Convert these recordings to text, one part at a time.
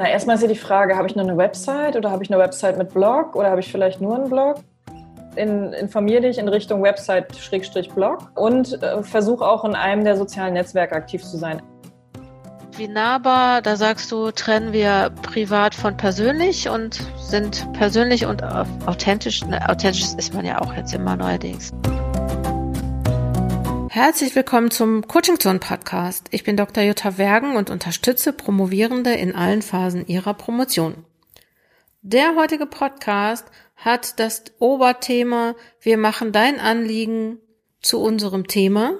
Na, erstmal ist ja die Frage, habe ich nur eine Website oder habe ich eine Website mit Blog oder habe ich vielleicht nur einen Blog? In, informier dich in Richtung Website-Blog und äh, versuch auch in einem der sozialen Netzwerke aktiv zu sein. Wie nahbar, da sagst du, trennen wir privat von persönlich und sind persönlich und authentisch. Ne, authentisch ist man ja auch jetzt immer neuerdings. Herzlich willkommen zum Coaching Zone Podcast. Ich bin Dr. Jutta Wergen und unterstütze Promovierende in allen Phasen ihrer Promotion. Der heutige Podcast hat das Oberthema Wir machen dein Anliegen zu unserem Thema.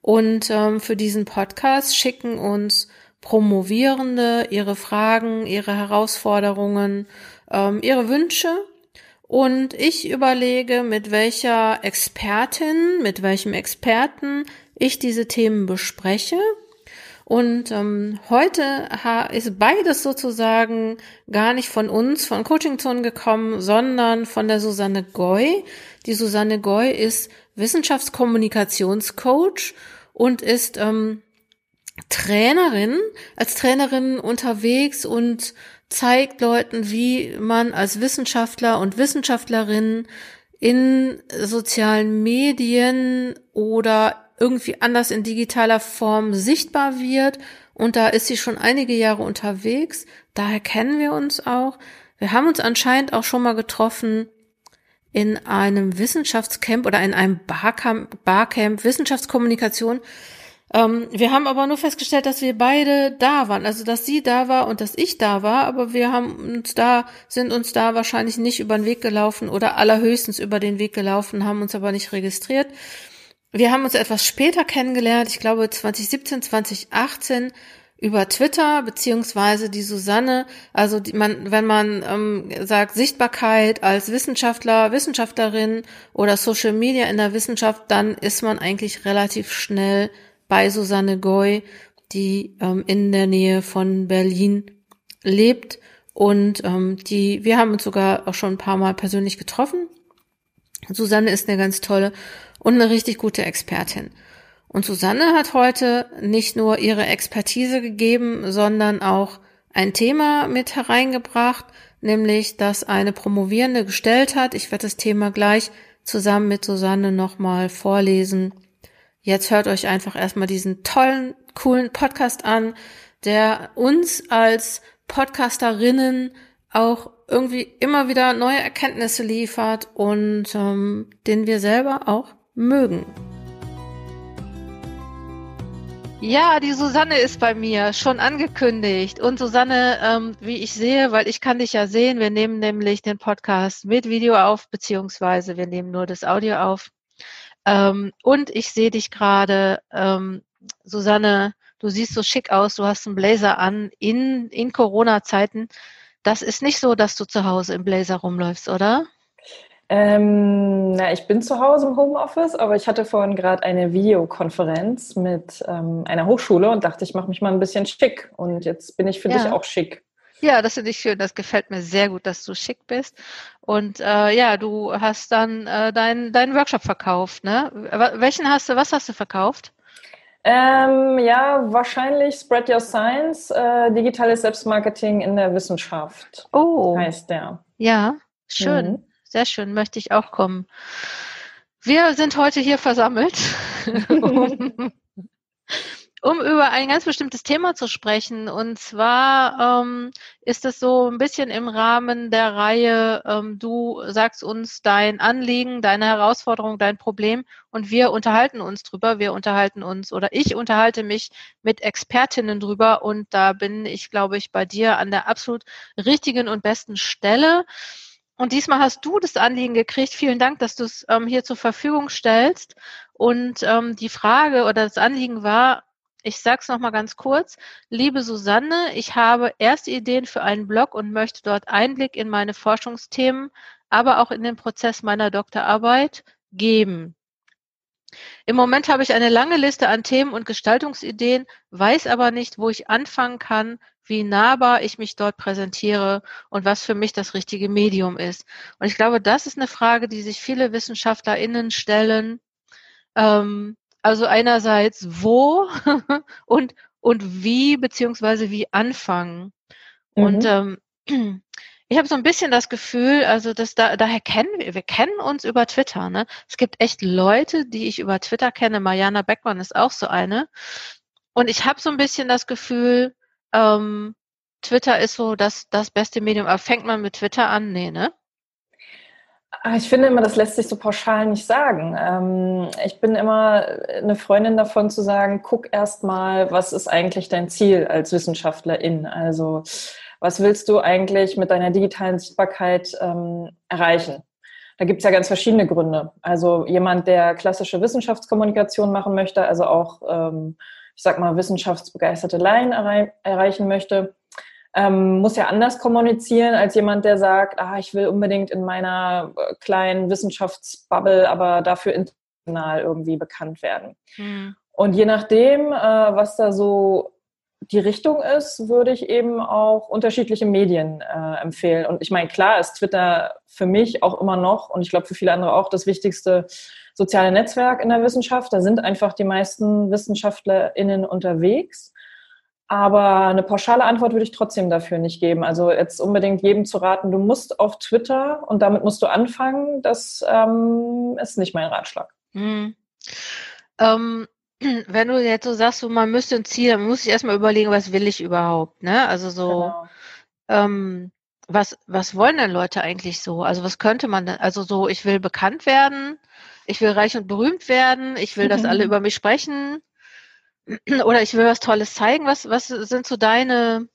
Und ähm, für diesen Podcast schicken uns Promovierende ihre Fragen, ihre Herausforderungen, ähm, ihre Wünsche und ich überlege, mit welcher Expertin, mit welchem Experten ich diese Themen bespreche. Und ähm, heute ist beides sozusagen gar nicht von uns, von Coaching Zone gekommen, sondern von der Susanne Goy. Die Susanne Goy ist Wissenschaftskommunikationscoach und ist ähm, Trainerin, als Trainerin unterwegs und zeigt Leuten, wie man als Wissenschaftler und Wissenschaftlerin in sozialen Medien oder irgendwie anders in digitaler Form sichtbar wird. Und da ist sie schon einige Jahre unterwegs. Daher kennen wir uns auch. Wir haben uns anscheinend auch schon mal getroffen in einem Wissenschaftscamp oder in einem Barcamp, Barcamp Wissenschaftskommunikation. Ähm, wir haben aber nur festgestellt, dass wir beide da waren, also dass sie da war und dass ich da war, aber wir haben uns da, sind uns da wahrscheinlich nicht über den Weg gelaufen oder allerhöchstens über den Weg gelaufen, haben uns aber nicht registriert. Wir haben uns etwas später kennengelernt, ich glaube 2017, 2018 über Twitter beziehungsweise die Susanne, also die, man, wenn man ähm, sagt Sichtbarkeit als Wissenschaftler, Wissenschaftlerin oder Social Media in der Wissenschaft, dann ist man eigentlich relativ schnell bei Susanne Goy, die ähm, in der Nähe von Berlin lebt. Und ähm, die, wir haben uns sogar auch schon ein paar Mal persönlich getroffen. Susanne ist eine ganz tolle und eine richtig gute Expertin. Und Susanne hat heute nicht nur ihre Expertise gegeben, sondern auch ein Thema mit hereingebracht, nämlich dass eine Promovierende gestellt hat. Ich werde das Thema gleich zusammen mit Susanne nochmal vorlesen Jetzt hört euch einfach erstmal diesen tollen, coolen Podcast an, der uns als Podcasterinnen auch irgendwie immer wieder neue Erkenntnisse liefert und ähm, den wir selber auch mögen. Ja, die Susanne ist bei mir schon angekündigt. Und Susanne, ähm, wie ich sehe, weil ich kann dich ja sehen, wir nehmen nämlich den Podcast mit Video auf, beziehungsweise wir nehmen nur das Audio auf. Ähm, und ich sehe dich gerade, ähm, Susanne, du siehst so schick aus, du hast einen Blazer an in, in Corona-Zeiten. Das ist nicht so, dass du zu Hause im Blazer rumläufst, oder? Ähm, na, ich bin zu Hause im Homeoffice, aber ich hatte vorhin gerade eine Videokonferenz mit ähm, einer Hochschule und dachte, ich mache mich mal ein bisschen schick. Und jetzt bin ich für ja. dich auch schick. Ja, das finde ich schön. Das gefällt mir sehr gut, dass du schick bist. Und äh, ja, du hast dann äh, deinen dein Workshop verkauft, ne? Welchen hast du, was hast du verkauft? Ähm, ja, wahrscheinlich Spread Your Science, äh, digitales Selbstmarketing in der Wissenschaft. Oh. Heißt der. Ja, schön. Mhm. Sehr schön, möchte ich auch kommen. Wir sind heute hier versammelt, um, um über ein ganz bestimmtes Thema zu sprechen. Und zwar ähm, ist es so ein bisschen im Rahmen der Reihe, ähm, du sagst uns dein Anliegen, deine Herausforderung, dein Problem und wir unterhalten uns drüber. Wir unterhalten uns oder ich unterhalte mich mit Expertinnen drüber und da bin ich, glaube ich, bei dir an der absolut richtigen und besten Stelle. Und diesmal hast du das Anliegen gekriegt. Vielen Dank, dass du es ähm, hier zur Verfügung stellst. Und ähm, die Frage oder das Anliegen war, ich sage es nochmal ganz kurz. Liebe Susanne, ich habe erste Ideen für einen Blog und möchte dort Einblick in meine Forschungsthemen, aber auch in den Prozess meiner Doktorarbeit geben. Im Moment habe ich eine lange Liste an Themen und Gestaltungsideen, weiß aber nicht, wo ich anfangen kann, wie nahbar ich mich dort präsentiere und was für mich das richtige Medium ist. Und ich glaube, das ist eine Frage, die sich viele WissenschaftlerInnen stellen. Ähm, also einerseits wo und, und wie beziehungsweise wie anfangen. Mhm. Und ähm, ich habe so ein bisschen das Gefühl, also dass da, daher kennen wir, wir kennen uns über Twitter. Ne? Es gibt echt Leute, die ich über Twitter kenne. Mariana Beckmann ist auch so eine. Und ich habe so ein bisschen das Gefühl, ähm, Twitter ist so das, das beste Medium. Aber fängt man mit Twitter an? Nee, ne? Ah, ich finde immer, das lässt sich so pauschal nicht sagen. Ähm, ich bin immer eine Freundin davon zu sagen, guck erst mal, was ist eigentlich dein Ziel als Wissenschaftlerin? Also was willst du eigentlich mit deiner digitalen Sichtbarkeit ähm, erreichen? Da gibt es ja ganz verschiedene Gründe. Also jemand, der klassische Wissenschaftskommunikation machen möchte, also auch, ähm, ich sag mal, wissenschaftsbegeisterte Laien errei erreichen möchte, ähm, muss ja anders kommunizieren als jemand, der sagt, ah, ich will unbedingt in meiner äh, kleinen Wissenschaftsbubble, aber dafür international irgendwie bekannt werden. Mhm. Und je nachdem, äh, was da so die Richtung ist, würde ich eben auch unterschiedliche Medien äh, empfehlen. Und ich meine, klar ist Twitter für mich auch immer noch und ich glaube für viele andere auch das wichtigste soziale Netzwerk in der Wissenschaft. Da sind einfach die meisten WissenschaftlerInnen unterwegs. Aber eine pauschale Antwort würde ich trotzdem dafür nicht geben. Also jetzt unbedingt jedem zu raten, du musst auf Twitter und damit musst du anfangen, das ähm, ist nicht mein Ratschlag. Hm. Ähm, wenn du jetzt so sagst, so, man müsste ein Ziel, dann muss ich erstmal überlegen, was will ich überhaupt, ne? Also so, genau. ähm, was, was wollen denn Leute eigentlich so? Also was könnte man denn, also so, ich will bekannt werden, ich will reich und berühmt werden, ich will, dass alle über mich sprechen, oder ich will was Tolles zeigen. Was, was sind so deine,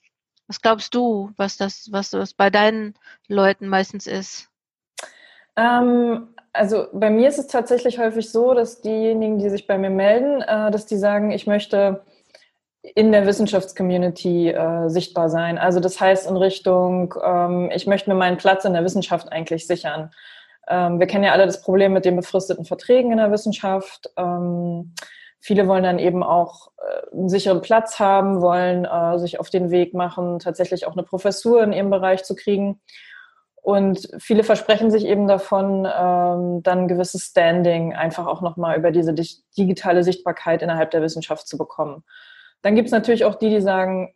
was glaubst du, was das, was das bei deinen Leuten meistens ist? Ähm, also bei mir ist es tatsächlich häufig so, dass diejenigen, die sich bei mir melden, äh, dass die sagen, ich möchte in der Wissenschaftscommunity äh, sichtbar sein. Also das heißt in Richtung, ähm, ich möchte mir meinen Platz in der Wissenschaft eigentlich sichern. Ähm, wir kennen ja alle das Problem mit den befristeten Verträgen in der Wissenschaft. Ähm, viele wollen dann eben auch äh, einen sicheren Platz haben, wollen äh, sich auf den Weg machen, tatsächlich auch eine Professur in ihrem Bereich zu kriegen. Und viele versprechen sich eben davon, ähm, dann ein gewisses Standing einfach auch nochmal über diese digitale Sichtbarkeit innerhalb der Wissenschaft zu bekommen. Dann gibt es natürlich auch die, die sagen,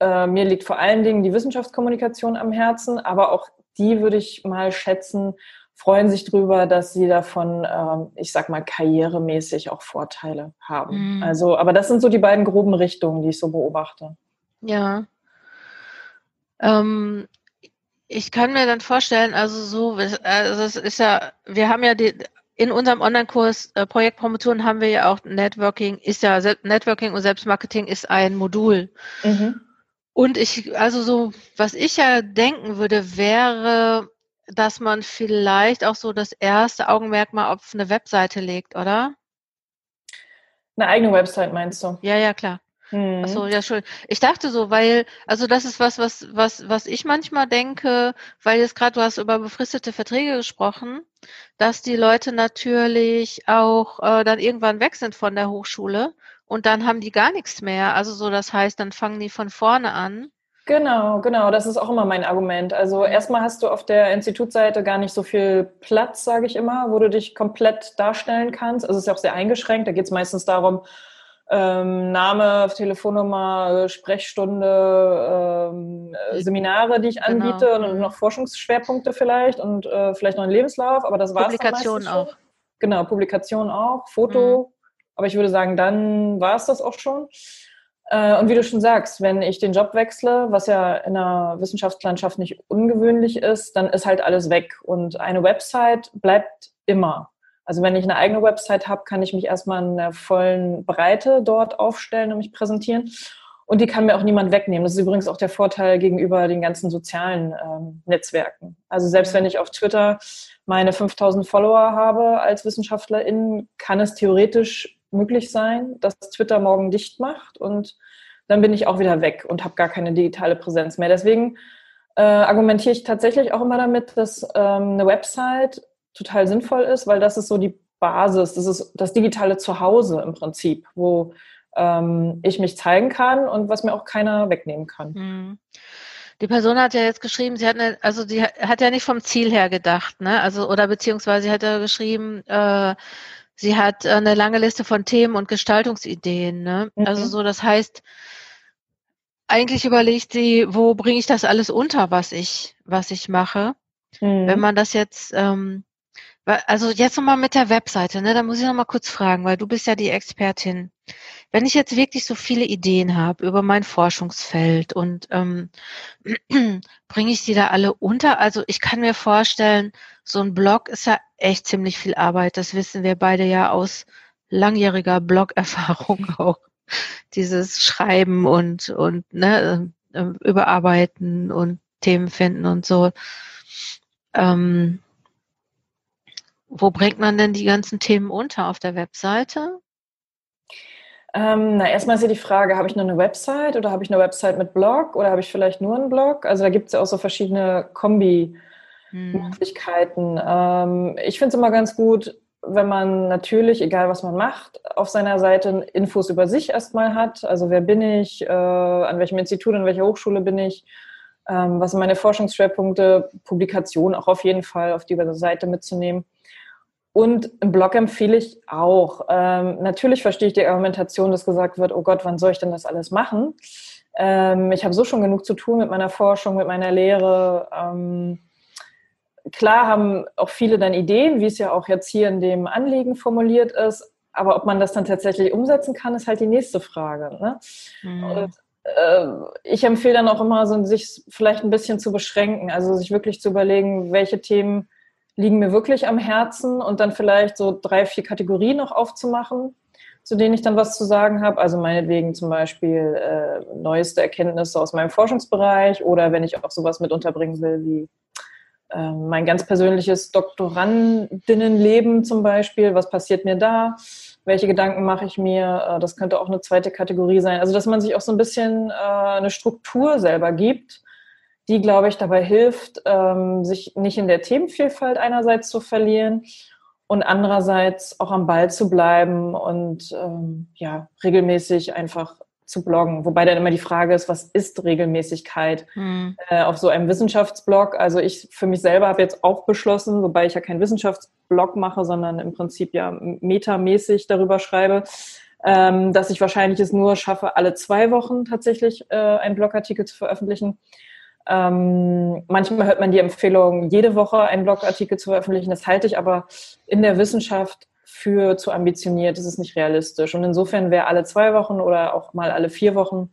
äh, mir liegt vor allen Dingen die Wissenschaftskommunikation am Herzen, aber auch die würde ich mal schätzen, freuen sich drüber, dass sie davon, ähm, ich sag mal, karrieremäßig auch Vorteile haben. Mhm. Also, aber das sind so die beiden groben Richtungen, die ich so beobachte. Ja. Ähm, ich kann mir dann vorstellen, also so, also es ist ja, wir haben ja die, in unserem Online-Kurs äh, Projektpromotion haben wir ja auch Networking, ist ja Networking und Selbstmarketing ist ein Modul. Mhm. Und ich, also so, was ich ja denken würde, wäre, dass man vielleicht auch so das erste Augenmerk mal auf eine Webseite legt, oder? Eine eigene Website meinst du? Ja, ja, klar. Mhm. Achso, ja, schön. Ich dachte so, weil, also das ist was, was, was, was ich manchmal denke, weil jetzt gerade du hast über befristete Verträge gesprochen, dass die Leute natürlich auch äh, dann irgendwann weg sind von der Hochschule und dann haben die gar nichts mehr. Also so, das heißt, dann fangen die von vorne an. Genau, genau, das ist auch immer mein Argument. Also erstmal hast du auf der Institutsseite gar nicht so viel Platz, sage ich immer, wo du dich komplett darstellen kannst. Also es ist ja auch sehr eingeschränkt. Da geht es meistens darum, ähm, Name, Telefonnummer, Sprechstunde, ähm, Seminare, die ich genau. anbiete genau. und mhm. noch Forschungsschwerpunkte vielleicht und äh, vielleicht noch einen Lebenslauf, aber das war es Publikation auch. Genau, Publikation auch, Foto, mhm. aber ich würde sagen, dann war es das auch schon. Äh, und wie du schon sagst, wenn ich den Job wechsle, was ja in der Wissenschaftslandschaft nicht ungewöhnlich ist, dann ist halt alles weg und eine Website bleibt immer. Also wenn ich eine eigene Website habe, kann ich mich erstmal in der vollen Breite dort aufstellen und mich präsentieren. Und die kann mir auch niemand wegnehmen. Das ist übrigens auch der Vorteil gegenüber den ganzen sozialen ähm, Netzwerken. Also selbst wenn ich auf Twitter meine 5000 Follower habe als Wissenschaftlerin, kann es theoretisch möglich sein, dass Twitter morgen dicht macht und dann bin ich auch wieder weg und habe gar keine digitale Präsenz mehr. Deswegen äh, argumentiere ich tatsächlich auch immer damit, dass ähm, eine Website total sinnvoll ist, weil das ist so die Basis, das ist das digitale Zuhause im Prinzip, wo ähm, ich mich zeigen kann und was mir auch keiner wegnehmen kann. Mhm. Die Person hat ja jetzt geschrieben, sie hat eine, also sie hat ja nicht vom Ziel her gedacht, ne? Also oder beziehungsweise hat ja geschrieben, äh, sie hat eine lange Liste von Themen und Gestaltungsideen, ne? Mhm. Also so, das heißt, eigentlich überlegt sie, wo bringe ich das alles unter, was ich, was ich mache. Mhm. Wenn man das jetzt, ähm, also jetzt nochmal mit der Webseite, ne, da muss ich nochmal kurz fragen, weil du bist ja die Expertin. Wenn ich jetzt wirklich so viele Ideen habe über mein Forschungsfeld und ähm, bringe ich die da alle unter? Also ich kann mir vorstellen, so ein Blog ist ja echt ziemlich viel Arbeit. Das wissen wir beide ja aus langjähriger Blog-Erfahrung auch. Dieses Schreiben und, und ne, äh, überarbeiten und Themen finden und so. Ähm, wo bringt man denn die ganzen Themen unter auf der Webseite? Ähm, na, erstmal ist ja die Frage, habe ich nur eine Website oder habe ich eine Website mit Blog oder habe ich vielleicht nur einen Blog? Also da gibt es ja auch so verschiedene Kombi-Möglichkeiten. Hm. Ähm, ich finde es immer ganz gut, wenn man natürlich, egal was man macht, auf seiner Seite Infos über sich erstmal hat. Also wer bin ich, äh, an welchem Institut, an welcher Hochschule bin ich, ähm, was sind meine Forschungsschwerpunkte, Publikationen auch auf jeden Fall auf die Seite mitzunehmen. Und im Blog empfehle ich auch. Ähm, natürlich verstehe ich die Argumentation, dass gesagt wird, oh Gott, wann soll ich denn das alles machen? Ähm, ich habe so schon genug zu tun mit meiner Forschung, mit meiner Lehre. Klar haben auch viele dann Ideen, wie es ja auch jetzt hier in dem Anliegen formuliert ist. Aber ob man das dann tatsächlich umsetzen kann, ist halt die nächste Frage. Ne? Mhm. Und, äh, ich empfehle dann auch immer, so, sich vielleicht ein bisschen zu beschränken, also sich wirklich zu überlegen, welche Themen liegen mir wirklich am Herzen und dann vielleicht so drei, vier Kategorien noch aufzumachen, zu denen ich dann was zu sagen habe. Also meinetwegen zum Beispiel äh, neueste Erkenntnisse aus meinem Forschungsbereich oder wenn ich auch sowas mit unterbringen will wie mein ganz persönliches Doktorandinnenleben zum Beispiel. Was passiert mir da? Welche Gedanken mache ich mir? Äh, das könnte auch eine zweite Kategorie sein. Also dass man sich auch so ein bisschen äh, eine Struktur selber gibt die, glaube ich, dabei hilft, ähm, sich nicht in der Themenvielfalt einerseits zu verlieren und andererseits auch am Ball zu bleiben und ähm, ja, regelmäßig einfach zu bloggen. Wobei dann immer die Frage ist, was ist Regelmäßigkeit hm. äh, auf so einem Wissenschaftsblog? Also ich für mich selber habe jetzt auch beschlossen, wobei ich ja keinen Wissenschaftsblog mache, sondern im Prinzip ja metamäßig darüber schreibe, ähm, dass ich wahrscheinlich es nur schaffe, alle zwei Wochen tatsächlich äh, einen Blogartikel zu veröffentlichen. Ähm, manchmal hört man die Empfehlung, jede Woche einen Blogartikel zu veröffentlichen. Das halte ich aber in der Wissenschaft für zu ambitioniert. Das ist nicht realistisch. Und insofern wäre alle zwei Wochen oder auch mal alle vier Wochen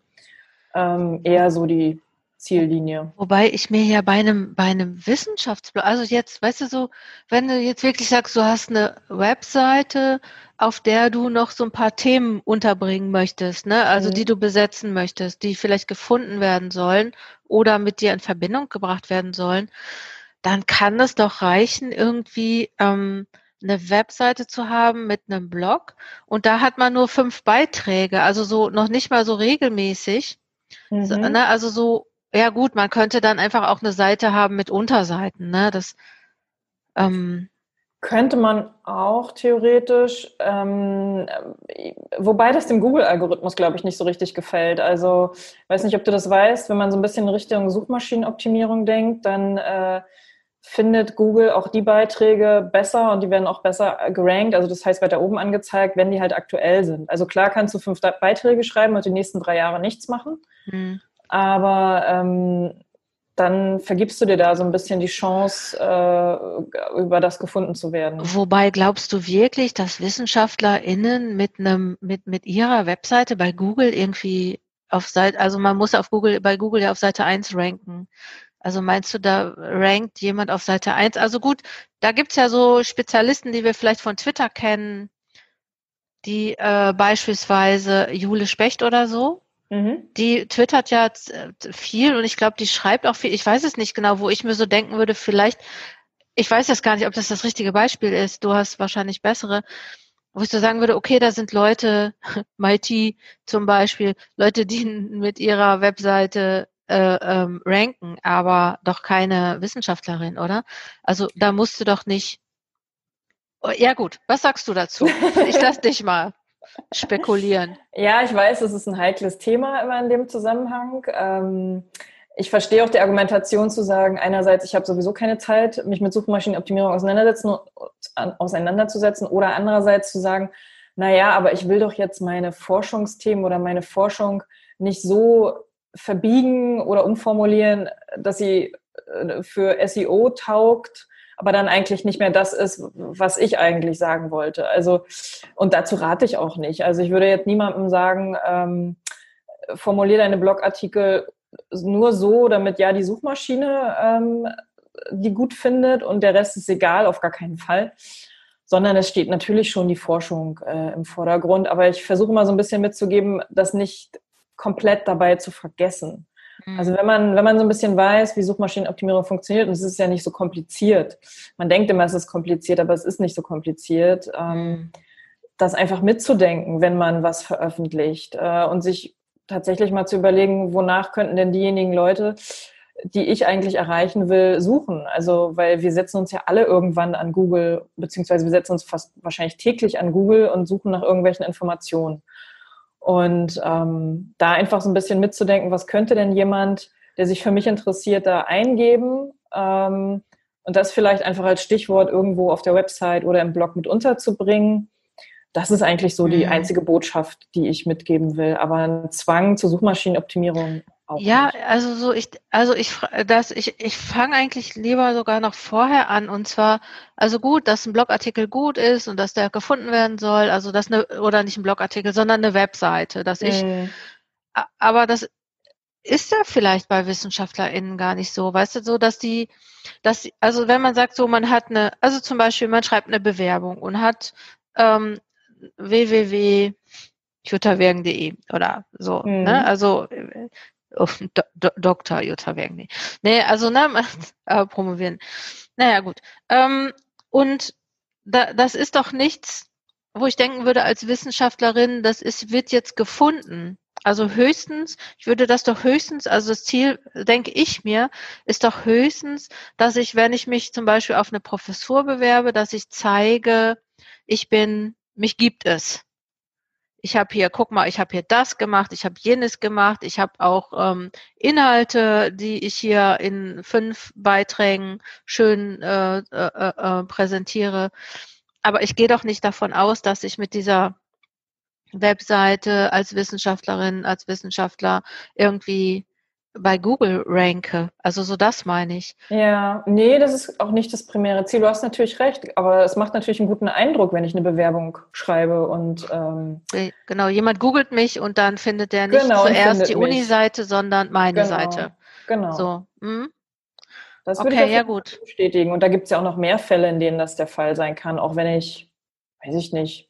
ähm, eher so die Ziellinie. Wobei ich mir ja bei einem, bei einem Wissenschaftsblog, also jetzt, weißt du so, wenn du jetzt wirklich sagst, du hast eine Webseite, auf der du noch so ein paar Themen unterbringen möchtest, ne, also mhm. die du besetzen möchtest, die vielleicht gefunden werden sollen oder mit dir in Verbindung gebracht werden sollen, dann kann es doch reichen, irgendwie ähm, eine Webseite zu haben mit einem Blog und da hat man nur fünf Beiträge, also so noch nicht mal so regelmäßig. Mhm. So, ne, also so ja gut, man könnte dann einfach auch eine Seite haben mit Unterseiten, ne? Das ähm, könnte man auch theoretisch, ähm, wobei das dem Google-Algorithmus, glaube ich, nicht so richtig gefällt. Also, weiß nicht, ob du das weißt, wenn man so ein bisschen in Richtung Suchmaschinenoptimierung denkt, dann äh, findet Google auch die Beiträge besser und die werden auch besser gerankt, also das heißt weiter oben angezeigt, wenn die halt aktuell sind. Also klar kannst du fünf Beiträge schreiben und die nächsten drei Jahre nichts machen. Mhm aber ähm, dann vergibst du dir da so ein bisschen die Chance, äh, über das gefunden zu werden. Wobei glaubst du wirklich, dass WissenschaftlerInnen mit einem, mit, mit ihrer Webseite bei Google irgendwie auf Seite, also man muss auf Google, bei Google ja auf Seite 1 ranken. Also meinst du, da rankt jemand auf Seite 1? Also gut, da gibt's ja so Spezialisten, die wir vielleicht von Twitter kennen, die äh, beispielsweise Jule Specht oder so, Mhm. Die twittert ja äh, viel und ich glaube, die schreibt auch viel. Ich weiß es nicht genau, wo ich mir so denken würde, vielleicht, ich weiß jetzt gar nicht, ob das das richtige Beispiel ist. Du hast wahrscheinlich bessere, wo ich so sagen würde, okay, da sind Leute, MIT zum Beispiel, Leute, die mit ihrer Webseite äh, ähm, ranken, aber doch keine Wissenschaftlerin, oder? Also da musst du doch nicht. Oh, ja gut, was sagst du dazu? Ich lass dich mal spekulieren. Ja, ich weiß, es ist ein heikles Thema immer in dem Zusammenhang. Ähm, ich verstehe auch die Argumentation zu sagen, einerseits, ich habe sowieso keine Zeit, mich mit Suchmaschinenoptimierung auseinandersetzen, auseinanderzusetzen oder andererseits zu sagen, naja, aber ich will doch jetzt meine Forschungsthemen oder meine Forschung nicht so verbiegen oder umformulieren, dass sie äh, für SEO taugt, aber dann eigentlich nicht mehr das ist, was ich eigentlich sagen wollte. Also, und dazu rate ich auch nicht. Also ich würde jetzt niemandem sagen, ähm, formuliere deine Blogartikel nur so, damit ja die Suchmaschine ähm, die gut findet und der Rest ist egal, auf gar keinen Fall. Sondern es steht natürlich schon die Forschung äh, im Vordergrund. Aber ich versuche mal so ein bisschen mitzugeben, das nicht komplett dabei zu vergessen. Mhm. Also wenn man, wenn man so ein bisschen weiß, wie Suchmaschinenoptimierung funktioniert, und es ist ja nicht so kompliziert. Man denkt immer, es ist kompliziert, aber es ist nicht so kompliziert. Ähm, mhm. das einfach mitzudenken, wenn man was veröffentlicht äh, und sich tatsächlich mal zu überlegen, wonach könnten denn diejenigen Leute, die ich eigentlich erreichen will, suchen. Also, weil wir setzen uns ja alle irgendwann an Google, beziehungsweise wir setzen uns fast wahrscheinlich täglich an Google und suchen nach irgendwelchen Informationen. Und ähm, da einfach so ein bisschen mitzudenken, was könnte denn jemand, der sich für mich interessiert, da eingeben ähm, und das vielleicht einfach als Stichwort irgendwo auf der Website oder im Blog mit unterzubringen das ist eigentlich so die mhm. einzige Botschaft, die ich mitgeben will. Aber ein Zwang zur Suchmaschinenoptimierung auch ja, nicht. also so ich, also ich, das, ich, ich fange eigentlich lieber sogar noch vorher an und zwar, also gut, dass ein Blogartikel gut ist und dass der gefunden werden soll, also das eine, oder nicht ein Blogartikel, sondern eine Webseite, dass ich, mhm. aber das ist ja vielleicht bei WissenschaftlerInnen gar nicht so, weißt du, so, dass die, dass, also wenn man sagt so, man hat eine, also zum Beispiel, man schreibt eine Bewerbung und hat ähm, www.juttawergen.de oder so. Ne? Mhm. Ne? Also oh, Do Do Dr. Juttawergen.de. Nee, also ne, äh, promovieren. Naja, gut. Ähm, und da, das ist doch nichts, wo ich denken würde als Wissenschaftlerin, das ist, wird jetzt gefunden. Also höchstens, ich würde das doch höchstens, also das Ziel, denke ich mir, ist doch höchstens, dass ich, wenn ich mich zum Beispiel auf eine Professur bewerbe, dass ich zeige, ich bin mich gibt es. Ich habe hier, guck mal, ich habe hier das gemacht, ich habe jenes gemacht, ich habe auch ähm, Inhalte, die ich hier in fünf Beiträgen schön äh, äh, äh, präsentiere. Aber ich gehe doch nicht davon aus, dass ich mit dieser Webseite als Wissenschaftlerin, als Wissenschaftler irgendwie bei Google ranke. Also so das meine ich. Ja, nee, das ist auch nicht das primäre Ziel. Du hast natürlich recht, aber es macht natürlich einen guten Eindruck, wenn ich eine Bewerbung schreibe und ähm, genau, jemand googelt mich und dann findet der nicht genau, zuerst die Uni-Seite, sondern meine genau, Seite. Genau. So. Hm? Das würde okay, ich ja gut bestätigen. Und da gibt es ja auch noch mehr Fälle, in denen das der Fall sein kann, auch wenn ich, weiß ich nicht,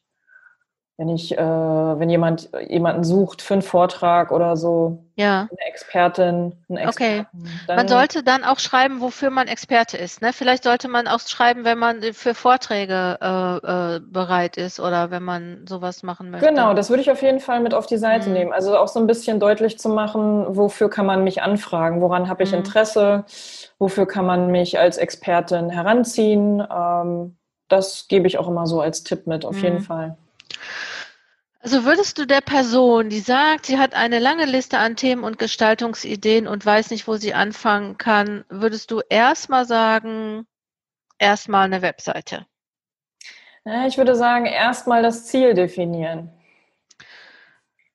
wenn ich, äh, wenn jemand jemanden sucht für einen Vortrag oder so, ja. eine Expertin, ein Experten, Okay. man sollte dann auch schreiben, wofür man Experte ist. Ne? Vielleicht sollte man auch schreiben, wenn man für Vorträge äh, äh, bereit ist oder wenn man sowas machen möchte. Genau, das würde ich auf jeden Fall mit auf die Seite mhm. nehmen. Also auch so ein bisschen deutlich zu machen, wofür kann man mich anfragen, woran habe ich mhm. Interesse, wofür kann man mich als Expertin heranziehen. Ähm, das gebe ich auch immer so als Tipp mit, auf mhm. jeden Fall. Also würdest du der Person, die sagt, sie hat eine lange Liste an Themen und Gestaltungsideen und weiß nicht, wo sie anfangen kann, würdest du erstmal sagen, erstmal eine Webseite? Ich würde sagen, erstmal das Ziel definieren.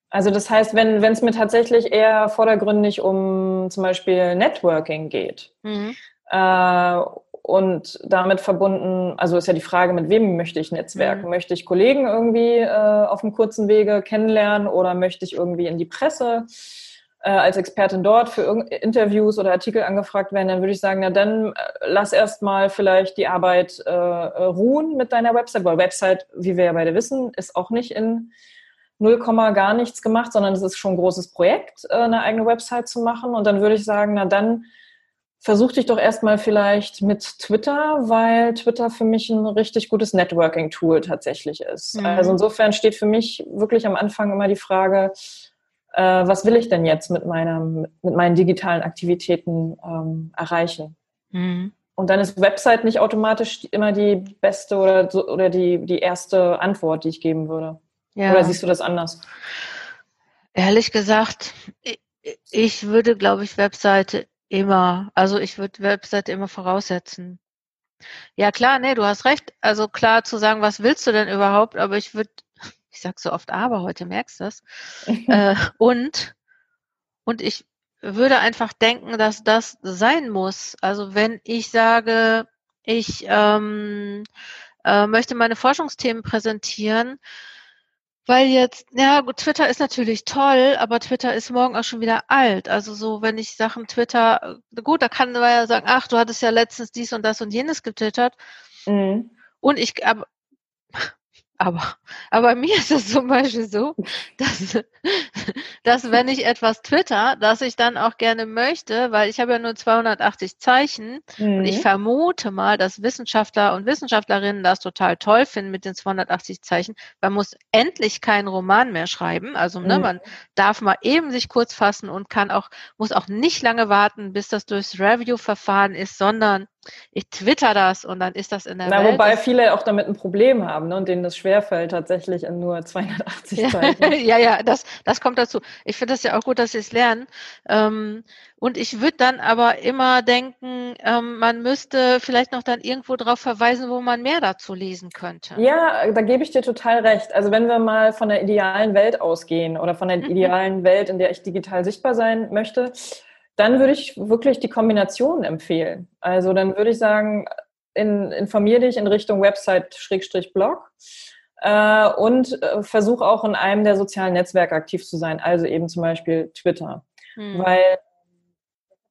Also das heißt, wenn es mir tatsächlich eher vordergründig um zum Beispiel Networking geht, mhm. äh, und damit verbunden, also ist ja die Frage, mit wem möchte ich netzwerken? Mhm. Möchte ich Kollegen irgendwie äh, auf einem kurzen Wege kennenlernen oder möchte ich irgendwie in die Presse äh, als Expertin dort für Interviews oder Artikel angefragt werden? Dann würde ich sagen, na dann äh, lass erstmal vielleicht die Arbeit äh, ruhen mit deiner Website, weil Website, wie wir ja beide wissen, ist auch nicht in 0, gar nichts gemacht, sondern es ist schon ein großes Projekt, äh, eine eigene Website zu machen. Und dann würde ich sagen, na dann versuch dich doch erstmal vielleicht mit Twitter, weil Twitter für mich ein richtig gutes Networking-Tool tatsächlich ist. Mhm. Also insofern steht für mich wirklich am Anfang immer die Frage, äh, was will ich denn jetzt mit, meinem, mit meinen digitalen Aktivitäten ähm, erreichen? Mhm. Und dann ist Website nicht automatisch immer die beste oder, so, oder die, die erste Antwort, die ich geben würde. Ja. Oder siehst du das anders? Ehrlich gesagt, ich würde, glaube ich, Webseite Immer. Also ich würde Website immer voraussetzen. Ja klar, nee, du hast recht. Also klar zu sagen, was willst du denn überhaupt? Aber ich würde, ich sag so oft aber heute, merkst du das? äh, und, und ich, würde einfach denken, dass das sein muss. Also wenn ich sage, ich ähm, äh, möchte meine Forschungsthemen präsentieren, weil jetzt, ja, gut, Twitter ist natürlich toll, aber Twitter ist morgen auch schon wieder alt. Also so, wenn ich Sachen Twitter, gut, da kann man ja sagen, ach, du hattest ja letztens dies und das und jenes getwittert. Mhm. Und ich, aber, aber, aber bei mir ist es zum Beispiel so, dass, dass wenn ich etwas twitter, dass ich dann auch gerne möchte, weil ich habe ja nur 280 Zeichen mhm. und ich mhm. vermute mal, dass Wissenschaftler und Wissenschaftlerinnen das total toll finden mit den 280 Zeichen. Man muss endlich keinen Roman mehr schreiben. Also ne, mhm. man darf mal eben sich kurz fassen und kann auch, muss auch nicht lange warten, bis das durchs Review-Verfahren ist, sondern ich twitter das und dann ist das in der Na, Welt. Wobei viele auch damit ein Problem haben ne, und denen das schwerfällt, tatsächlich in nur 280 ja. Zeichen. ja, ja, das, das kommt dazu. Ich finde das ja auch gut, dass sie es lernen. Ähm, und ich würde dann aber immer denken, ähm, man müsste vielleicht noch dann irgendwo darauf verweisen, wo man mehr dazu lesen könnte. Ja, da gebe ich dir total recht. Also wenn wir mal von der idealen Welt ausgehen oder von der mhm. idealen Welt, in der ich digital sichtbar sein möchte, dann würde ich wirklich die Kombination empfehlen. Also dann würde ich sagen, in, informier dich in Richtung Website-Blog äh, und äh, versuch auch in einem der sozialen Netzwerke aktiv zu sein, also eben zum Beispiel Twitter. Hm. Weil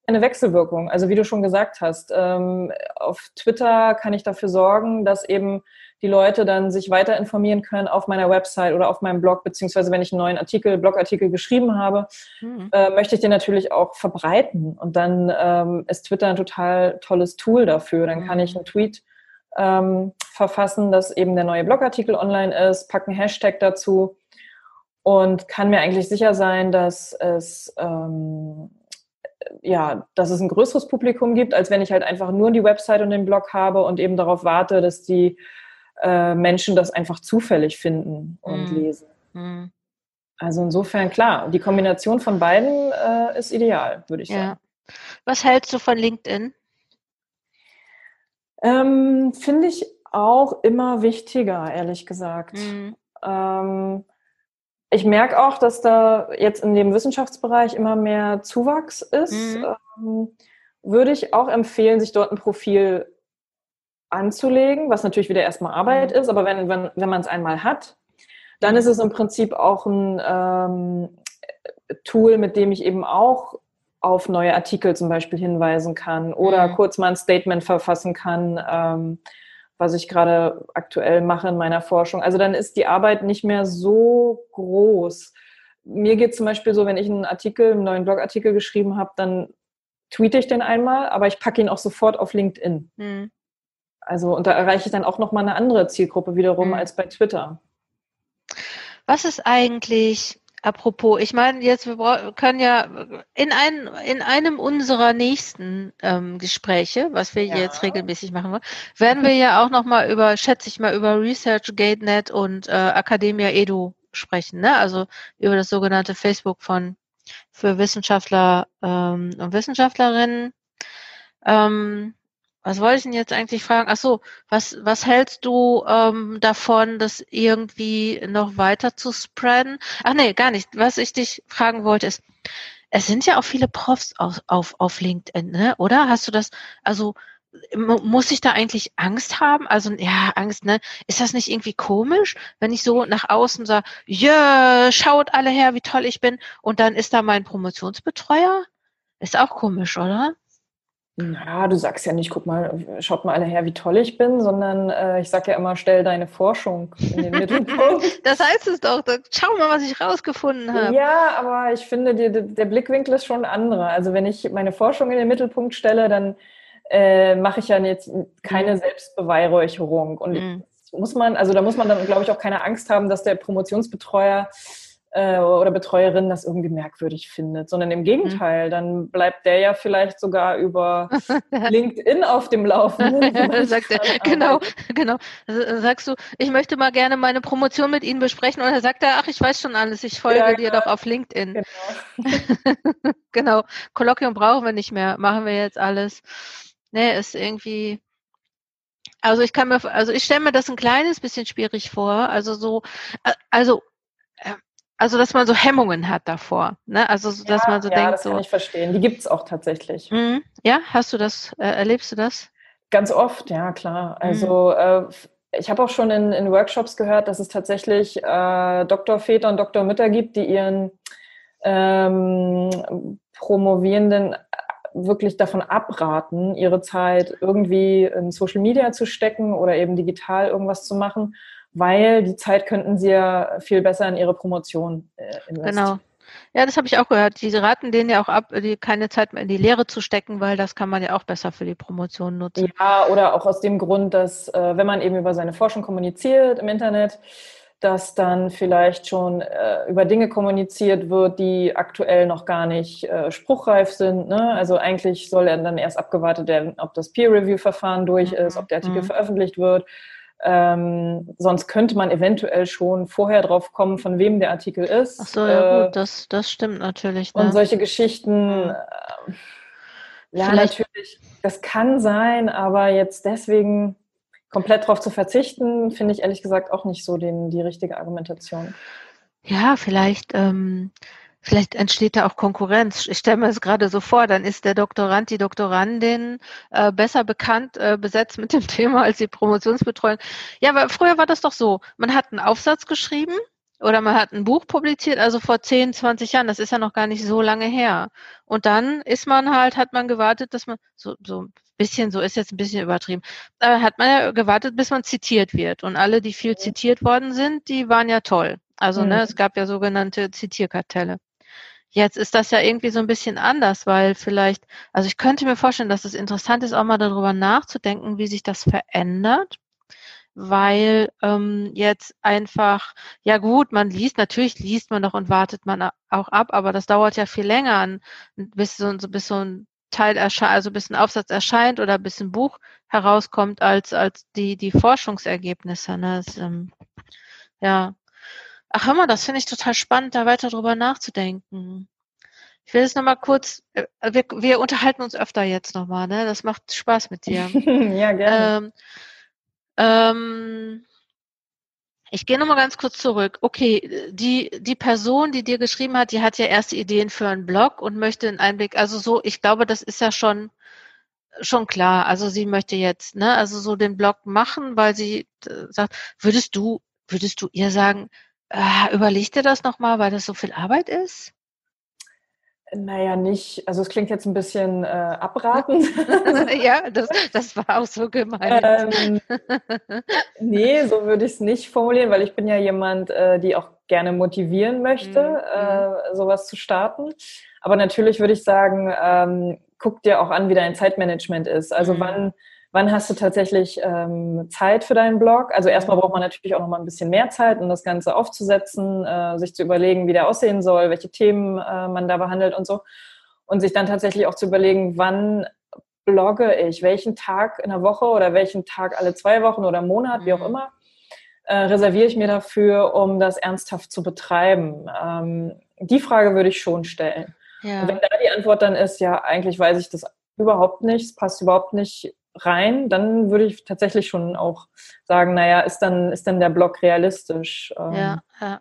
eine Wechselwirkung, also wie du schon gesagt hast, ähm, auf Twitter kann ich dafür sorgen, dass eben die Leute dann sich weiter informieren können auf meiner Website oder auf meinem Blog, beziehungsweise wenn ich einen neuen Artikel, Blogartikel geschrieben habe, mhm. äh, möchte ich den natürlich auch verbreiten. Und dann ähm, ist Twitter ein total tolles Tool dafür. Dann kann ich mhm. einen Tweet ähm, verfassen, dass eben der neue Blogartikel online ist, packe einen Hashtag dazu und kann mir eigentlich sicher sein, dass es ähm, ja, dass es ein größeres Publikum gibt, als wenn ich halt einfach nur die Website und den Blog habe und eben darauf warte, dass die äh, Menschen das einfach zufällig finden und mhm. lesen. Mhm. Also insofern klar, die Kombination von beiden äh, ist ideal, würde ich ja. sagen. Was hältst du von LinkedIn? Ähm, Finde ich auch immer wichtiger, ehrlich gesagt. Mhm. Ähm, ich merke auch, dass da jetzt in dem Wissenschaftsbereich immer mehr Zuwachs ist. Mhm. Ähm, würde ich auch empfehlen, sich dort ein Profil anzulegen, was natürlich wieder erstmal Arbeit mhm. ist, aber wenn, wenn, wenn man es einmal hat, dann ist es im Prinzip auch ein ähm, Tool, mit dem ich eben auch auf neue Artikel zum Beispiel hinweisen kann oder mhm. kurz mal ein Statement verfassen kann, ähm, was ich gerade aktuell mache in meiner Forschung. Also dann ist die Arbeit nicht mehr so groß. Mir geht zum Beispiel so, wenn ich einen Artikel, einen neuen Blogartikel geschrieben habe, dann tweete ich den einmal, aber ich packe ihn auch sofort auf LinkedIn. Mhm. Also, und da erreiche ich dann auch nochmal eine andere Zielgruppe wiederum mhm. als bei Twitter. Was ist eigentlich, apropos, ich meine, jetzt, wir können ja in, ein, in einem unserer nächsten ähm, Gespräche, was wir ja. jetzt regelmäßig machen wollen, werden wir ja auch nochmal über, schätze ich mal, über ResearchGateNet und äh, Academia Edu sprechen, ne? Also über das sogenannte Facebook von für Wissenschaftler ähm, und Wissenschaftlerinnen. Ähm, was wollte ich denn jetzt eigentlich fragen? Ach so, was, was hältst du ähm, davon, das irgendwie noch weiter zu spreaden? Ach nee, gar nicht. Was ich dich fragen wollte ist, es sind ja auch viele Profs auf, auf, auf LinkedIn, ne? oder? Hast du das, also muss ich da eigentlich Angst haben? Also ja, Angst, ne? Ist das nicht irgendwie komisch, wenn ich so nach außen sage, ja, schaut alle her, wie toll ich bin, und dann ist da mein Promotionsbetreuer? Ist auch komisch, oder? Na, du sagst ja nicht, guck mal, schaut mal alle her, wie toll ich bin, sondern äh, ich sag ja immer, stell deine Forschung in den Mittelpunkt. das heißt es doch, schau mal, was ich rausgefunden habe. Ja, aber ich finde, die, der Blickwinkel ist schon ein anderer. Also wenn ich meine Forschung in den Mittelpunkt stelle, dann äh, mache ich ja jetzt keine mhm. Selbstbeweihräucherung. Und mhm. muss man, also da muss man dann, glaube ich, auch keine Angst haben, dass der Promotionsbetreuer äh, oder Betreuerin das irgendwie merkwürdig findet, sondern im Gegenteil, mhm. dann bleibt der ja vielleicht sogar über LinkedIn auf dem Laufenden. Sagt er, genau, genau. Sagst du, ich möchte mal gerne meine Promotion mit Ihnen besprechen und dann sagt er, ach, ich weiß schon alles, ich folge ja, dir genau. doch auf LinkedIn. Genau. genau. Kolloquium brauchen wir nicht mehr, machen wir jetzt alles. Nee, ist irgendwie, also ich kann mir, also ich stelle mir das ein kleines bisschen schwierig vor. Also so, äh, also also dass man so Hemmungen hat davor, ne? Also dass ja, man so ja, denkt, das so. kann ich verstehen. Die gibt es auch tatsächlich. Mhm. Ja, hast du das, äh, erlebst du das? Ganz oft, ja klar. Mhm. Also äh, ich habe auch schon in, in, Workshops gehört, dass es tatsächlich äh, Doktorväter und Doktormütter gibt, die ihren ähm, Promovierenden wirklich davon abraten, ihre Zeit irgendwie in Social Media zu stecken oder eben digital irgendwas zu machen, weil die Zeit könnten sie ja viel besser in ihre Promotion äh, investieren. Genau. Ja, das habe ich auch gehört. Die raten denen ja auch ab, die keine Zeit mehr in die Lehre zu stecken, weil das kann man ja auch besser für die Promotion nutzen. Ja, oder auch aus dem Grund, dass äh, wenn man eben über seine Forschung kommuniziert im Internet, dass dann vielleicht schon äh, über Dinge kommuniziert wird, die aktuell noch gar nicht äh, spruchreif sind. Ne? Also eigentlich soll dann erst abgewartet werden, ob das Peer-Review-Verfahren durch mhm. ist, ob der Artikel mhm. veröffentlicht wird. Ähm, sonst könnte man eventuell schon vorher drauf kommen, von wem der Artikel ist. Ach so, ja äh, gut, das, das stimmt natürlich. Ne? Und solche Geschichten, äh, ja, Vielleicht. natürlich, das kann sein, aber jetzt deswegen komplett darauf zu verzichten, finde ich ehrlich gesagt auch nicht so den, die richtige Argumentation. Ja, vielleicht, ähm, vielleicht entsteht da auch Konkurrenz. Ich stelle mir das gerade so vor, dann ist der Doktorand, die Doktorandin äh, besser bekannt, äh, besetzt mit dem Thema als die Promotionsbetreuung. Ja, aber früher war das doch so. Man hat einen Aufsatz geschrieben oder man hat ein Buch publiziert, also vor 10, 20 Jahren, das ist ja noch gar nicht so lange her. Und dann ist man halt, hat man gewartet, dass man, so, so ein bisschen, so ist jetzt ein bisschen übertrieben, äh, hat man ja gewartet, bis man zitiert wird. Und alle, die viel zitiert worden sind, die waren ja toll. Also, ne, mhm. ne, es gab ja sogenannte Zitierkartelle. Jetzt ist das ja irgendwie so ein bisschen anders, weil vielleicht, also ich könnte mir vorstellen, dass es interessant ist, auch mal darüber nachzudenken, wie sich das verändert weil ähm, jetzt einfach, ja gut, man liest, natürlich liest man noch und wartet man auch ab, aber das dauert ja viel länger, bis, so, bis so ein Teil erscheint, also bis ein Aufsatz erscheint oder bis ein Buch herauskommt, als, als die, die Forschungsergebnisse. Ne? Das, ähm, ja. Ach, hör mal, das finde ich total spannend, da weiter drüber nachzudenken. Ich will jetzt nochmal kurz, äh, wir, wir unterhalten uns öfter jetzt nochmal, ne? Das macht Spaß mit dir. ja, gerne. Ähm, ähm, ich gehe nochmal ganz kurz zurück. Okay, die, die Person, die dir geschrieben hat, die hat ja erste Ideen für einen Blog und möchte einen Einblick. Also so, ich glaube, das ist ja schon, schon klar. Also sie möchte jetzt, ne, also so den Blog machen, weil sie äh, sagt, würdest du, würdest du ihr sagen, äh, überleg dir das nochmal, weil das so viel Arbeit ist? Naja, nicht, also es klingt jetzt ein bisschen äh, abratend. ja, das, das war auch so gemeint. Ähm, nee, so würde ich es nicht formulieren, weil ich bin ja jemand, äh, die auch gerne motivieren möchte, mhm. äh, sowas zu starten. Aber natürlich würde ich sagen, ähm, guck dir auch an, wie dein Zeitmanagement ist. Also mhm. wann Wann hast du tatsächlich ähm, Zeit für deinen Blog? Also erstmal braucht man natürlich auch noch mal ein bisschen mehr Zeit, um das Ganze aufzusetzen, äh, sich zu überlegen, wie der aussehen soll, welche Themen äh, man da behandelt und so. Und sich dann tatsächlich auch zu überlegen, wann blogge ich, welchen Tag in der Woche oder welchen Tag alle zwei Wochen oder Monat, wie auch mhm. immer, äh, reserviere ich mir dafür, um das ernsthaft zu betreiben. Ähm, die Frage würde ich schon stellen. Ja. Und wenn da die Antwort dann ist, ja, eigentlich weiß ich das überhaupt nicht, es passt überhaupt nicht rein, dann würde ich tatsächlich schon auch sagen, naja, ist dann, ist dann der Blog realistisch? Ähm. Ja, ja.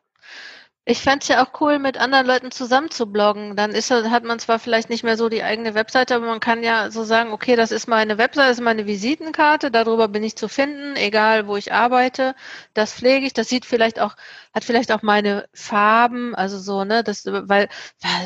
Ich fände es ja auch cool, mit anderen Leuten zusammen zu bloggen. Dann ist, hat man zwar vielleicht nicht mehr so die eigene Webseite, aber man kann ja so sagen, okay, das ist meine Webseite, das ist meine Visitenkarte, darüber bin ich zu finden, egal wo ich arbeite. Das pflege ich, das sieht vielleicht auch, hat vielleicht auch meine Farben, also so, ne, das, weil,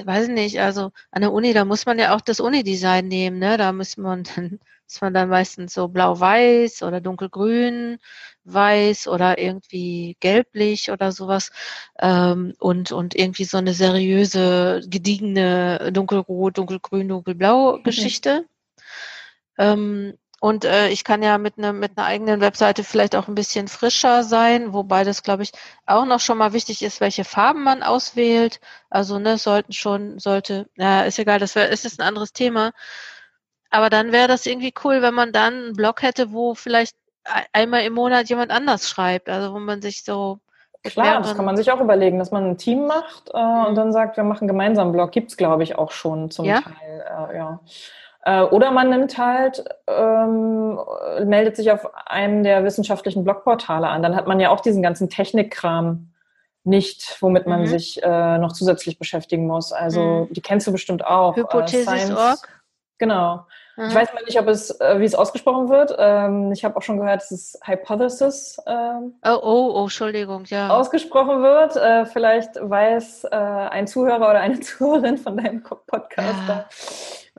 weiß ich nicht, also an der Uni, da muss man ja auch das Uni-Design nehmen, ne, da muss man dann ist man dann meistens so blau-weiß oder dunkelgrün, weiß oder irgendwie gelblich oder sowas ähm, und und irgendwie so eine seriöse, gediegene dunkelrot, dunkelgrün, dunkelblau Geschichte. Mhm. Ähm, und äh, ich kann ja mit, ne, mit einer eigenen Webseite vielleicht auch ein bisschen frischer sein, wobei das, glaube ich, auch noch schon mal wichtig ist, welche Farben man auswählt. Also ne, sollten schon, sollte, ja, ist egal, das wär, ist jetzt ein anderes Thema. Aber dann wäre das irgendwie cool, wenn man dann einen Blog hätte, wo vielleicht einmal im Monat jemand anders schreibt, also wo man sich so Klar, das kann man sich auch überlegen, dass man ein Team macht äh, mhm. und dann sagt, wir machen gemeinsam einen Blog. Gibt es, glaube ich, auch schon zum ja? Teil. Äh, ja. Äh, oder man nimmt halt, ähm, meldet sich auf einem der wissenschaftlichen Blogportale an. Dann hat man ja auch diesen ganzen Technikkram nicht, womit man mhm. sich äh, noch zusätzlich beschäftigen muss. Also mhm. die kennst du bestimmt auch. Äh, Hypothesis.org. Äh, genau. Mhm. Ich weiß mal nicht, ob es, äh, wie es ausgesprochen wird. Ähm, ich habe auch schon gehört, dass es Hypothesis ähm, oh, oh, oh, Entschuldigung, ja. ausgesprochen wird. Äh, vielleicht weiß äh, ein Zuhörer oder eine Zuhörerin von deinem Podcast ja.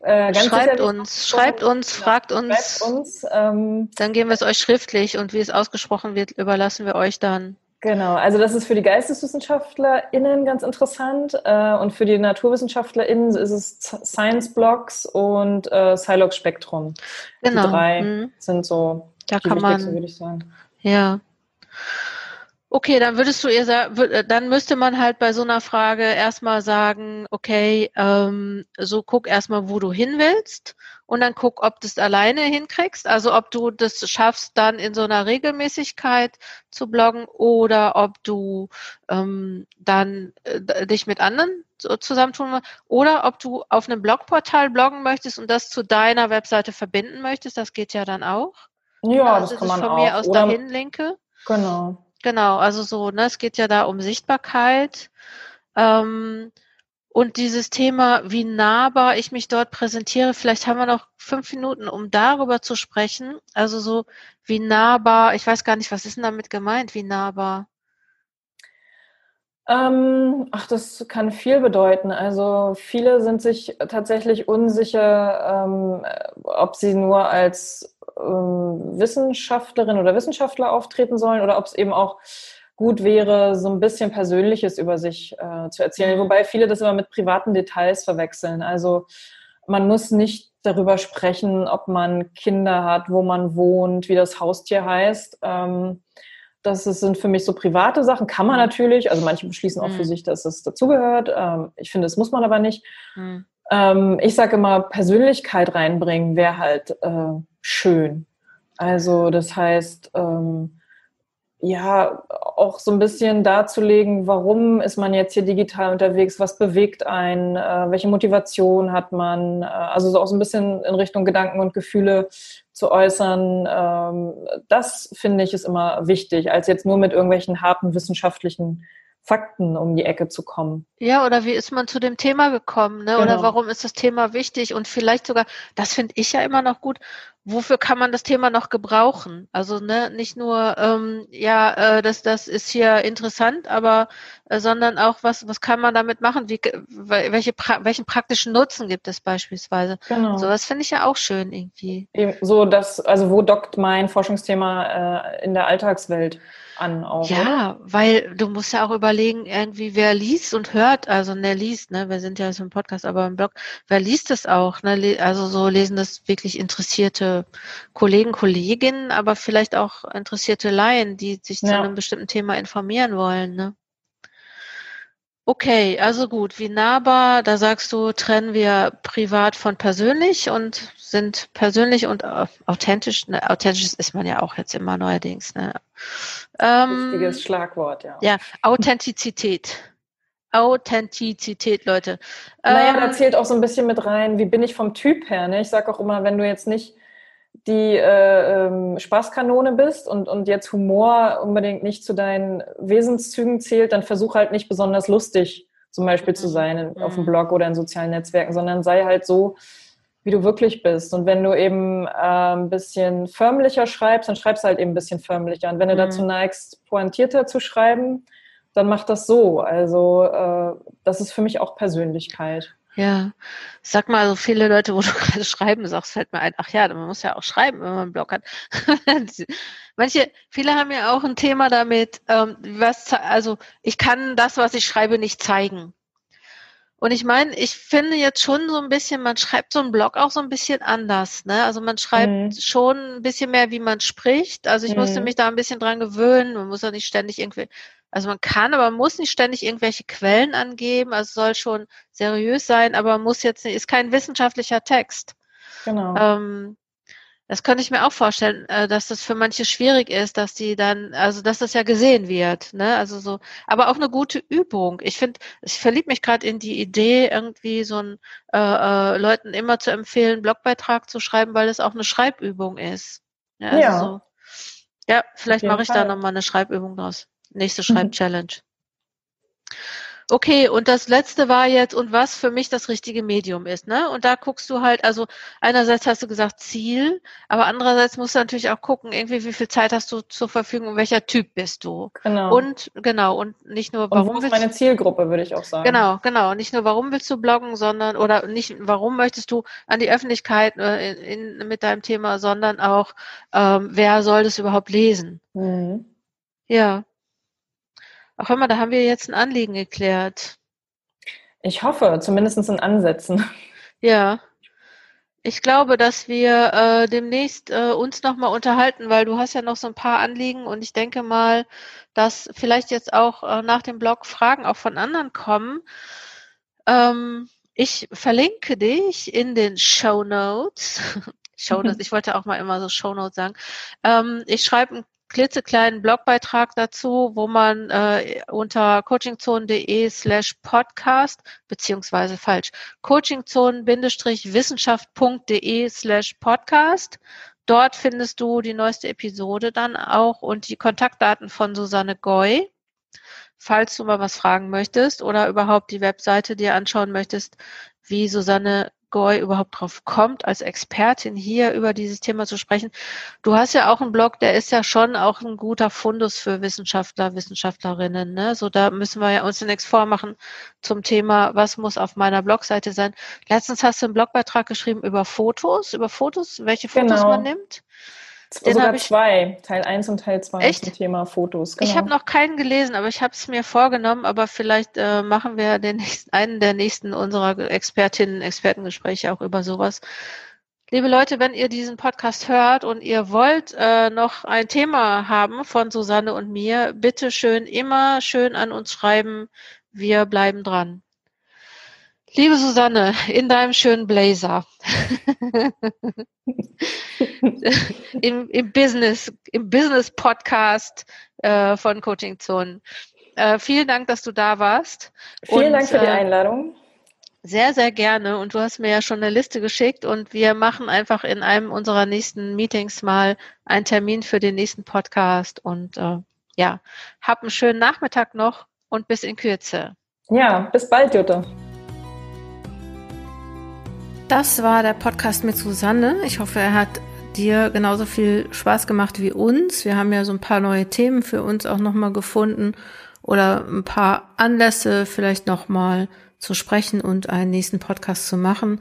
Äh, schreibt uns, schreibt uns, ja, fragt uns. Schreibt uns ähm, dann geben wir es euch schriftlich und wie es ausgesprochen wird, überlassen wir euch dann. Genau, also das ist für die GeisteswissenschaftlerInnen ganz interessant äh, und für die NaturwissenschaftlerInnen ist es Science Blocks und äh, Silox Spektrum. Genau. Die drei mhm. sind so da kann man, würde ich sagen. Ja. Okay, dann würdest du ihr sagen, äh, dann müsste man halt bei so einer Frage erstmal sagen, okay, ähm, so guck erstmal, wo du hin willst und dann guck, ob du es alleine hinkriegst, also ob du das schaffst, dann in so einer Regelmäßigkeit zu bloggen oder ob du ähm, dann äh, dich mit anderen so zusammentun oder ob du auf einem Blogportal bloggen möchtest und das zu deiner Webseite verbinden möchtest, das geht ja dann auch. Ja, also das kann man von auch. mir aus oder, dahin linke. Genau. Genau, also so, ne, es geht ja da um Sichtbarkeit. Ähm, und dieses Thema, wie nahbar ich mich dort präsentiere, vielleicht haben wir noch fünf Minuten, um darüber zu sprechen. Also so, wie nahbar, ich weiß gar nicht, was ist denn damit gemeint, wie nahbar? Ähm, ach, das kann viel bedeuten. Also viele sind sich tatsächlich unsicher, ähm, ob sie nur als ähm, Wissenschaftlerin oder Wissenschaftler auftreten sollen oder ob es eben auch gut wäre, so ein bisschen Persönliches über sich äh, zu erzählen. Mhm. Wobei viele das immer mit privaten Details verwechseln. Also man muss nicht darüber sprechen, ob man Kinder hat, wo man wohnt, wie das Haustier heißt. Ähm, das sind für mich so private Sachen. Kann man mhm. natürlich. Also manche beschließen auch mhm. für sich, dass es dazugehört. Ähm, ich finde, das muss man aber nicht. Mhm. Ähm, ich sage immer, Persönlichkeit reinbringen wäre halt äh, schön. Also das heißt, ähm, ja, auch so ein bisschen darzulegen, warum ist man jetzt hier digital unterwegs, was bewegt einen, äh, welche Motivation hat man, äh, also so auch so ein bisschen in Richtung Gedanken und Gefühle zu äußern, ähm, das finde ich ist immer wichtig, als jetzt nur mit irgendwelchen harten wissenschaftlichen Fakten um die Ecke zu kommen. Ja, oder wie ist man zu dem Thema gekommen, ne? Genau. Oder warum ist das Thema wichtig? Und vielleicht sogar, das finde ich ja immer noch gut, wofür kann man das Thema noch gebrauchen? Also ne, nicht nur, ähm, ja, äh, das, das ist hier interessant, aber äh, sondern auch, was, was kann man damit machen? Wie, welche, welchen praktischen Nutzen gibt es beispielsweise? Genau. So, das finde ich ja auch schön irgendwie. Eben so, dass, also wo dockt mein Forschungsthema äh, in der Alltagswelt? An auch. Ja, oder? weil du musst ja auch überlegen, irgendwie wer liest und hört, also ne liest, ne, wir sind ja so im Podcast, aber im Blog, wer liest es auch, ne, also so lesen das wirklich interessierte Kollegen, Kolleginnen, aber vielleicht auch interessierte Laien, die sich ja. zu einem bestimmten Thema informieren wollen, ne. Okay, also gut, wie nahbar, da sagst du, trennen wir privat von persönlich und sind persönlich und authentisch. Ne, authentisch ist man ja auch jetzt immer neuerdings. Ne? Ähm, Wichtiges Schlagwort, ja. Ja, Authentizität. Authentizität, Leute. Naja, ähm, da zählt auch so ein bisschen mit rein, wie bin ich vom Typ her. Ne? Ich sage auch immer, wenn du jetzt nicht die äh, ähm, Spaßkanone bist und, und jetzt Humor unbedingt nicht zu deinen Wesenszügen zählt, dann versuch halt nicht besonders lustig zum Beispiel zu mhm. sein in, auf dem mhm. Blog oder in sozialen Netzwerken, sondern sei halt so, wie du wirklich bist. Und wenn du eben äh, ein bisschen förmlicher schreibst, dann schreibst du halt eben ein bisschen förmlicher. Und wenn du mhm. dazu neigst, pointierter zu schreiben, dann mach das so. Also äh, das ist für mich auch Persönlichkeit. Ja, sag mal, so viele Leute, wo du gerade schreiben sagst, fällt mir ein, ach ja, man muss ja auch schreiben, wenn man einen Blog hat. Manche, viele haben ja auch ein Thema damit, ähm, was, also ich kann das, was ich schreibe, nicht zeigen. Und ich meine, ich finde jetzt schon so ein bisschen, man schreibt so einen Blog auch so ein bisschen anders, ne? Also man schreibt mhm. schon ein bisschen mehr, wie man spricht. Also ich mhm. musste mich da ein bisschen dran gewöhnen. Man muss ja nicht ständig irgendwie also man kann, aber man muss nicht ständig irgendwelche Quellen angeben. Also es soll schon seriös sein, aber man muss jetzt ist kein wissenschaftlicher Text. Genau. Ähm, das könnte ich mir auch vorstellen, äh, dass das für manche schwierig ist, dass die dann, also dass das ja gesehen wird, ne? Also so, aber auch eine gute Übung. Ich finde, ich verliebe mich gerade in die Idee, irgendwie so ein äh, äh, Leuten immer zu empfehlen, Blogbeitrag zu schreiben, weil es auch eine Schreibübung ist. Ja, also ja. So. ja vielleicht mache ich Fall. da nochmal eine Schreibübung draus. Nächste mhm. Schreibchallenge. Okay, und das letzte war jetzt, und was für mich das richtige Medium ist, ne? Und da guckst du halt, also einerseits hast du gesagt Ziel, aber andererseits musst du natürlich auch gucken, irgendwie, wie viel Zeit hast du zur Verfügung und welcher Typ bist du. Genau. Und genau, und nicht nur, warum. Und wo ist meine Zielgruppe, würde ich auch sagen. Genau, genau. Nicht nur, warum willst du bloggen, sondern, oder nicht, warum möchtest du an die Öffentlichkeit äh, in, in, mit deinem Thema, sondern auch, ähm, wer soll das überhaupt lesen? Mhm. Ja. Auch immer, da haben wir jetzt ein Anliegen geklärt. Ich hoffe, zumindest in Ansätzen. Ja. Ich glaube, dass wir äh, demnächst äh, uns nochmal unterhalten, weil du hast ja noch so ein paar Anliegen und ich denke mal, dass vielleicht jetzt auch äh, nach dem Blog Fragen auch von anderen kommen. Ähm, ich verlinke dich in den Show Notes. Show Notes, ich wollte auch mal immer so Show Notes sagen. Ähm, ich schreibe ein klitzekleinen Blogbeitrag dazu, wo man äh, unter coachingzone.de slash podcast, beziehungsweise falsch, coachingzonen-wissenschaft.de slash podcast. Dort findest du die neueste Episode dann auch und die Kontaktdaten von Susanne Goy. Falls du mal was fragen möchtest oder überhaupt die Webseite dir anschauen möchtest, wie Susanne Goy überhaupt drauf kommt, als Expertin hier über dieses Thema zu sprechen. Du hast ja auch einen Blog, der ist ja schon auch ein guter Fundus für Wissenschaftler, Wissenschaftlerinnen. Ne? So, da müssen wir ja uns nichts vormachen zum Thema, was muss auf meiner Blogseite sein. Letztens hast du einen Blogbeitrag geschrieben über Fotos, über Fotos, welche Fotos genau. man nimmt. Den Sogar ich, zwei, Teil 1 und Teil 2 echt? zum Thema Fotos. Genau. Ich habe noch keinen gelesen, aber ich habe es mir vorgenommen, aber vielleicht äh, machen wir den nächsten, einen der nächsten unserer Expertinnen, Expertengespräche auch über sowas. Liebe Leute, wenn ihr diesen Podcast hört und ihr wollt äh, noch ein Thema haben von Susanne und mir, bitte schön immer schön an uns schreiben. Wir bleiben dran. Liebe Susanne, in deinem schönen Blazer. Im, Im Business, im Business Podcast äh, von Coaching Zone. Äh, vielen Dank, dass du da warst. Vielen und, Dank für die äh, Einladung. Sehr, sehr gerne. Und du hast mir ja schon eine Liste geschickt und wir machen einfach in einem unserer nächsten Meetings mal einen Termin für den nächsten Podcast. Und äh, ja, hab einen schönen Nachmittag noch und bis in Kürze. Ja, bis bald, Jutta. Das war der Podcast mit Susanne. Ich hoffe, er hat dir genauso viel Spaß gemacht wie uns. Wir haben ja so ein paar neue Themen für uns auch nochmal gefunden oder ein paar Anlässe vielleicht nochmal zu sprechen und einen nächsten Podcast zu machen.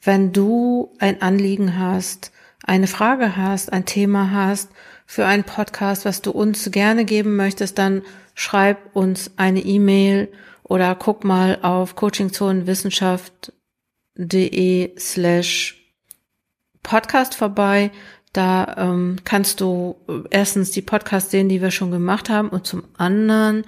Wenn du ein Anliegen hast, eine Frage hast, ein Thema hast für einen Podcast, was du uns gerne geben möchtest, dann schreib uns eine E-Mail oder guck mal auf Coachingzonen Wissenschaft de slash Podcast vorbei. Da ähm, kannst du erstens die Podcasts sehen, die wir schon gemacht haben und zum anderen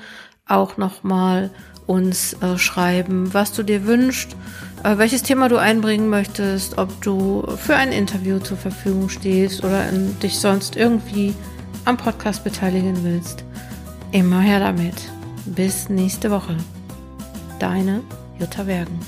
auch nochmal uns äh, schreiben, was du dir wünschst, äh, welches Thema du einbringen möchtest, ob du für ein Interview zur Verfügung stehst oder in, dich sonst irgendwie am Podcast beteiligen willst. Immer her damit. Bis nächste Woche. Deine Jutta Wergen.